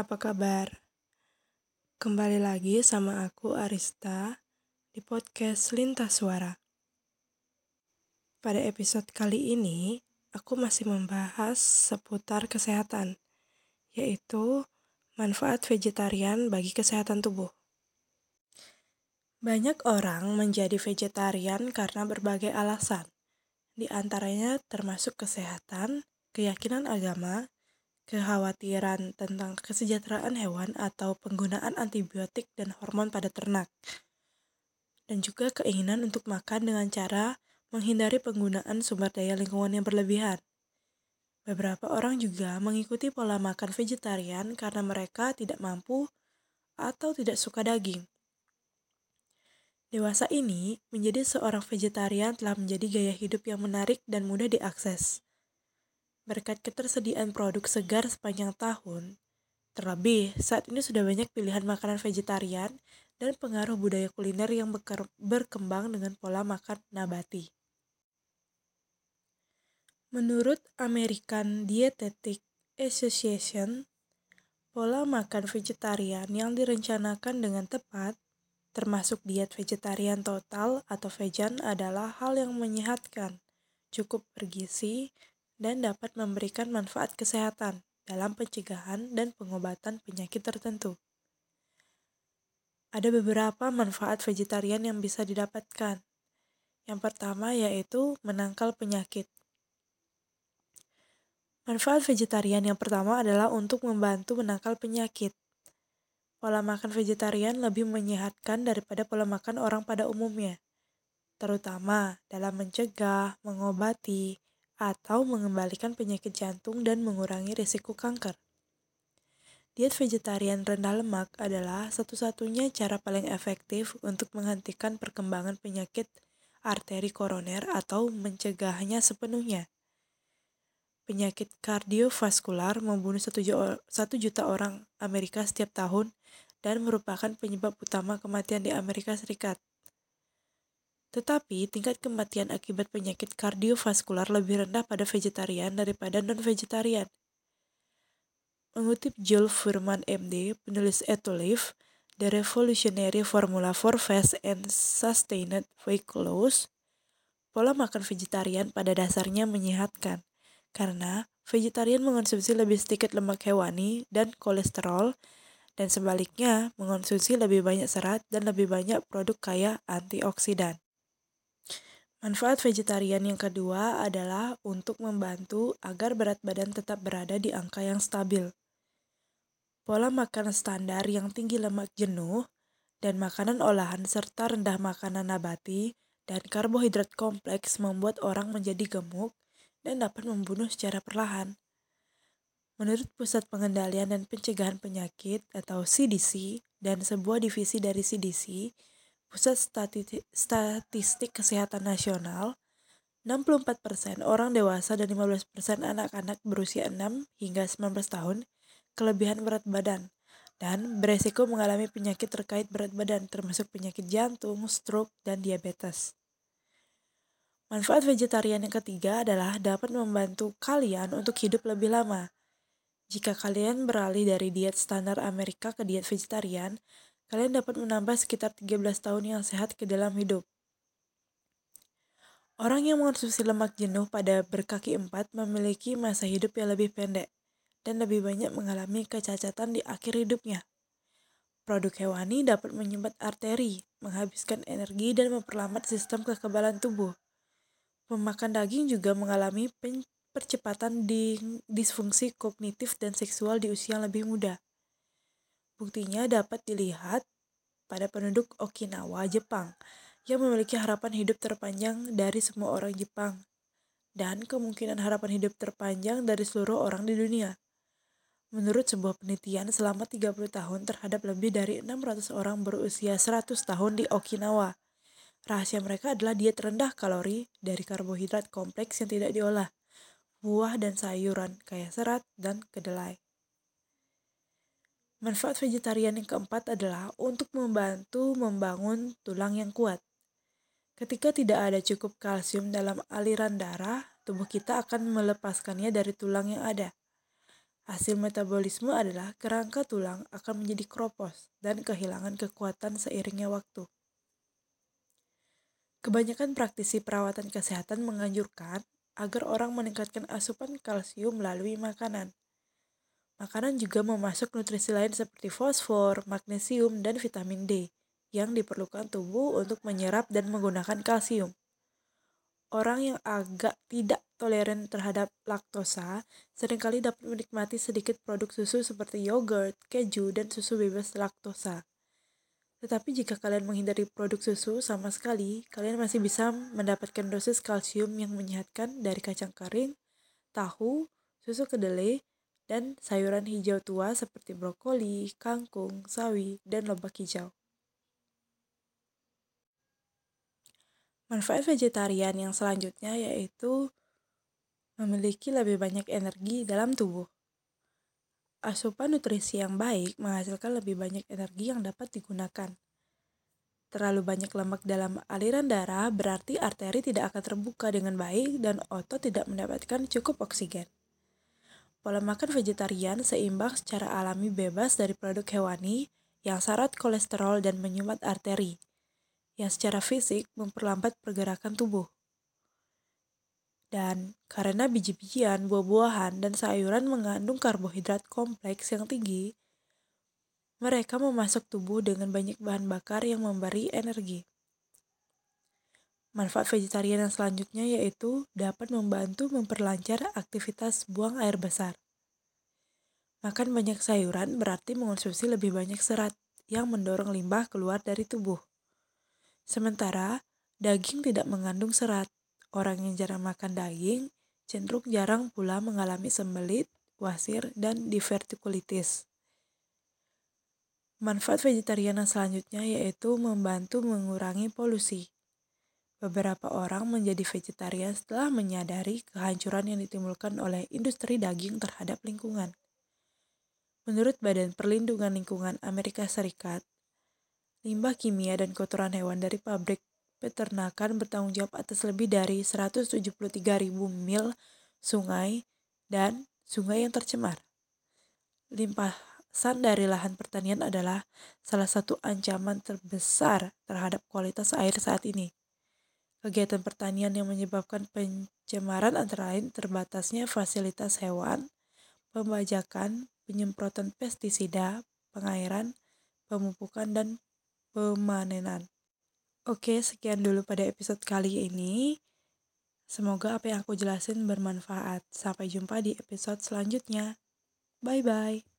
apa kabar? Kembali lagi sama aku Arista di podcast Lintas Suara. Pada episode kali ini, aku masih membahas seputar kesehatan, yaitu manfaat vegetarian bagi kesehatan tubuh. Banyak orang menjadi vegetarian karena berbagai alasan, di antaranya termasuk kesehatan, keyakinan agama, kekhawatiran tentang kesejahteraan hewan atau penggunaan antibiotik dan hormon pada ternak, dan juga keinginan untuk makan dengan cara menghindari penggunaan sumber daya lingkungan yang berlebihan. Beberapa orang juga mengikuti pola makan vegetarian karena mereka tidak mampu atau tidak suka daging. Dewasa ini, menjadi seorang vegetarian telah menjadi gaya hidup yang menarik dan mudah diakses. Berkat ketersediaan produk segar sepanjang tahun, terlebih saat ini sudah banyak pilihan makanan vegetarian dan pengaruh budaya kuliner yang berkembang dengan pola makan nabati. Menurut American Dietetic Association, pola makan vegetarian yang direncanakan dengan tepat termasuk diet vegetarian total atau vegan adalah hal yang menyehatkan, cukup bergizi, dan dapat memberikan manfaat kesehatan dalam pencegahan dan pengobatan penyakit tertentu. Ada beberapa manfaat vegetarian yang bisa didapatkan. Yang pertama yaitu menangkal penyakit. Manfaat vegetarian yang pertama adalah untuk membantu menangkal penyakit. Pola makan vegetarian lebih menyehatkan daripada pola makan orang pada umumnya, terutama dalam mencegah, mengobati, atau mengembalikan penyakit jantung dan mengurangi risiko kanker. Diet vegetarian rendah lemak adalah satu-satunya cara paling efektif untuk menghentikan perkembangan penyakit arteri koroner atau mencegahnya sepenuhnya. Penyakit kardiovaskular membunuh satu juta orang Amerika setiap tahun dan merupakan penyebab utama kematian di Amerika Serikat. Tetapi tingkat kematian akibat penyakit kardiovaskular lebih rendah pada vegetarian daripada non-vegetarian. Mengutip Joel Furman MD, penulis Etolive, The Revolutionary Formula for Fast and Sustained Weight Loss, pola makan vegetarian pada dasarnya menyehatkan karena vegetarian mengonsumsi lebih sedikit lemak hewani dan kolesterol, dan sebaliknya mengonsumsi lebih banyak serat dan lebih banyak produk kaya antioksidan. Manfaat vegetarian yang kedua adalah untuk membantu agar berat badan tetap berada di angka yang stabil. Pola makan standar yang tinggi lemak jenuh dan makanan olahan serta rendah makanan nabati dan karbohidrat kompleks membuat orang menjadi gemuk dan dapat membunuh secara perlahan. Menurut Pusat Pengendalian dan Pencegahan Penyakit atau CDC dan sebuah divisi dari CDC, Pusat Statistik Kesehatan Nasional, 64% orang dewasa dan 15% anak-anak berusia 6 hingga 19 tahun kelebihan berat badan dan beresiko mengalami penyakit terkait berat badan termasuk penyakit jantung, stroke, dan diabetes. Manfaat vegetarian yang ketiga adalah dapat membantu kalian untuk hidup lebih lama. Jika kalian beralih dari diet standar Amerika ke diet vegetarian, kalian dapat menambah sekitar 13 tahun yang sehat ke dalam hidup. Orang yang mengonsumsi lemak jenuh pada berkaki empat memiliki masa hidup yang lebih pendek dan lebih banyak mengalami kecacatan di akhir hidupnya. Produk hewani dapat menyumbat arteri, menghabiskan energi, dan memperlambat sistem kekebalan tubuh. Memakan daging juga mengalami percepatan di disfungsi kognitif dan seksual di usia yang lebih muda. Buktinya dapat dilihat pada penduduk Okinawa, Jepang, yang memiliki harapan hidup terpanjang dari semua orang Jepang dan kemungkinan harapan hidup terpanjang dari seluruh orang di dunia. Menurut sebuah penelitian selama 30 tahun terhadap lebih dari 600 orang berusia 100 tahun di Okinawa, Rahasia mereka adalah diet rendah kalori dari karbohidrat kompleks yang tidak diolah, buah dan sayuran kaya serat dan kedelai. Manfaat vegetarian yang keempat adalah untuk membantu membangun tulang yang kuat. Ketika tidak ada cukup kalsium dalam aliran darah, tubuh kita akan melepaskannya dari tulang yang ada. Hasil metabolisme adalah kerangka tulang akan menjadi kropos dan kehilangan kekuatan seiringnya waktu. Kebanyakan praktisi perawatan kesehatan menganjurkan agar orang meningkatkan asupan kalsium melalui makanan. Makanan juga memasuk nutrisi lain seperti fosfor, magnesium, dan vitamin D yang diperlukan tubuh untuk menyerap dan menggunakan kalsium. Orang yang agak tidak toleran terhadap laktosa sering kali dapat menikmati sedikit produk susu seperti yogurt, keju, dan susu bebas laktosa. Tetapi jika kalian menghindari produk susu sama sekali, kalian masih bisa mendapatkan dosis kalsium yang menyehatkan dari kacang kering, tahu, susu kedelai, dan sayuran hijau tua seperti brokoli, kangkung, sawi, dan lobak hijau. Manfaat vegetarian yang selanjutnya yaitu memiliki lebih banyak energi dalam tubuh. Asupan nutrisi yang baik menghasilkan lebih banyak energi yang dapat digunakan. Terlalu banyak lemak dalam aliran darah berarti arteri tidak akan terbuka dengan baik dan otot tidak mendapatkan cukup oksigen. Pola makan vegetarian seimbang secara alami bebas dari produk hewani yang syarat kolesterol dan menyumbat arteri yang secara fisik memperlambat pergerakan tubuh. Dan karena biji-bijian, buah-buahan, dan sayuran mengandung karbohidrat kompleks yang tinggi, mereka memasuk tubuh dengan banyak bahan bakar yang memberi energi. Manfaat vegetarian yang selanjutnya yaitu dapat membantu memperlancar aktivitas buang air besar. Makan banyak sayuran berarti mengonsumsi lebih banyak serat yang mendorong limbah keluar dari tubuh. Sementara daging tidak mengandung serat. Orang yang jarang makan daging cenderung jarang pula mengalami sembelit, wasir, dan divertikulitis. Manfaat vegetarian yang selanjutnya yaitu membantu mengurangi polusi. Beberapa orang menjadi vegetarian setelah menyadari kehancuran yang ditimbulkan oleh industri daging terhadap lingkungan. Menurut Badan Perlindungan Lingkungan Amerika Serikat, Limbah kimia dan kotoran hewan dari pabrik peternakan bertanggung jawab atas lebih dari 173.000 mil sungai dan sungai yang tercemar. Limpasan dari lahan pertanian adalah salah satu ancaman terbesar terhadap kualitas air saat ini. Kegiatan pertanian yang menyebabkan pencemaran antara lain terbatasnya fasilitas hewan, pembajakan, penyemprotan pestisida, pengairan, pemupukan, dan pemanenan. Oke, sekian dulu pada episode kali ini. Semoga apa yang aku jelasin bermanfaat. Sampai jumpa di episode selanjutnya. Bye bye.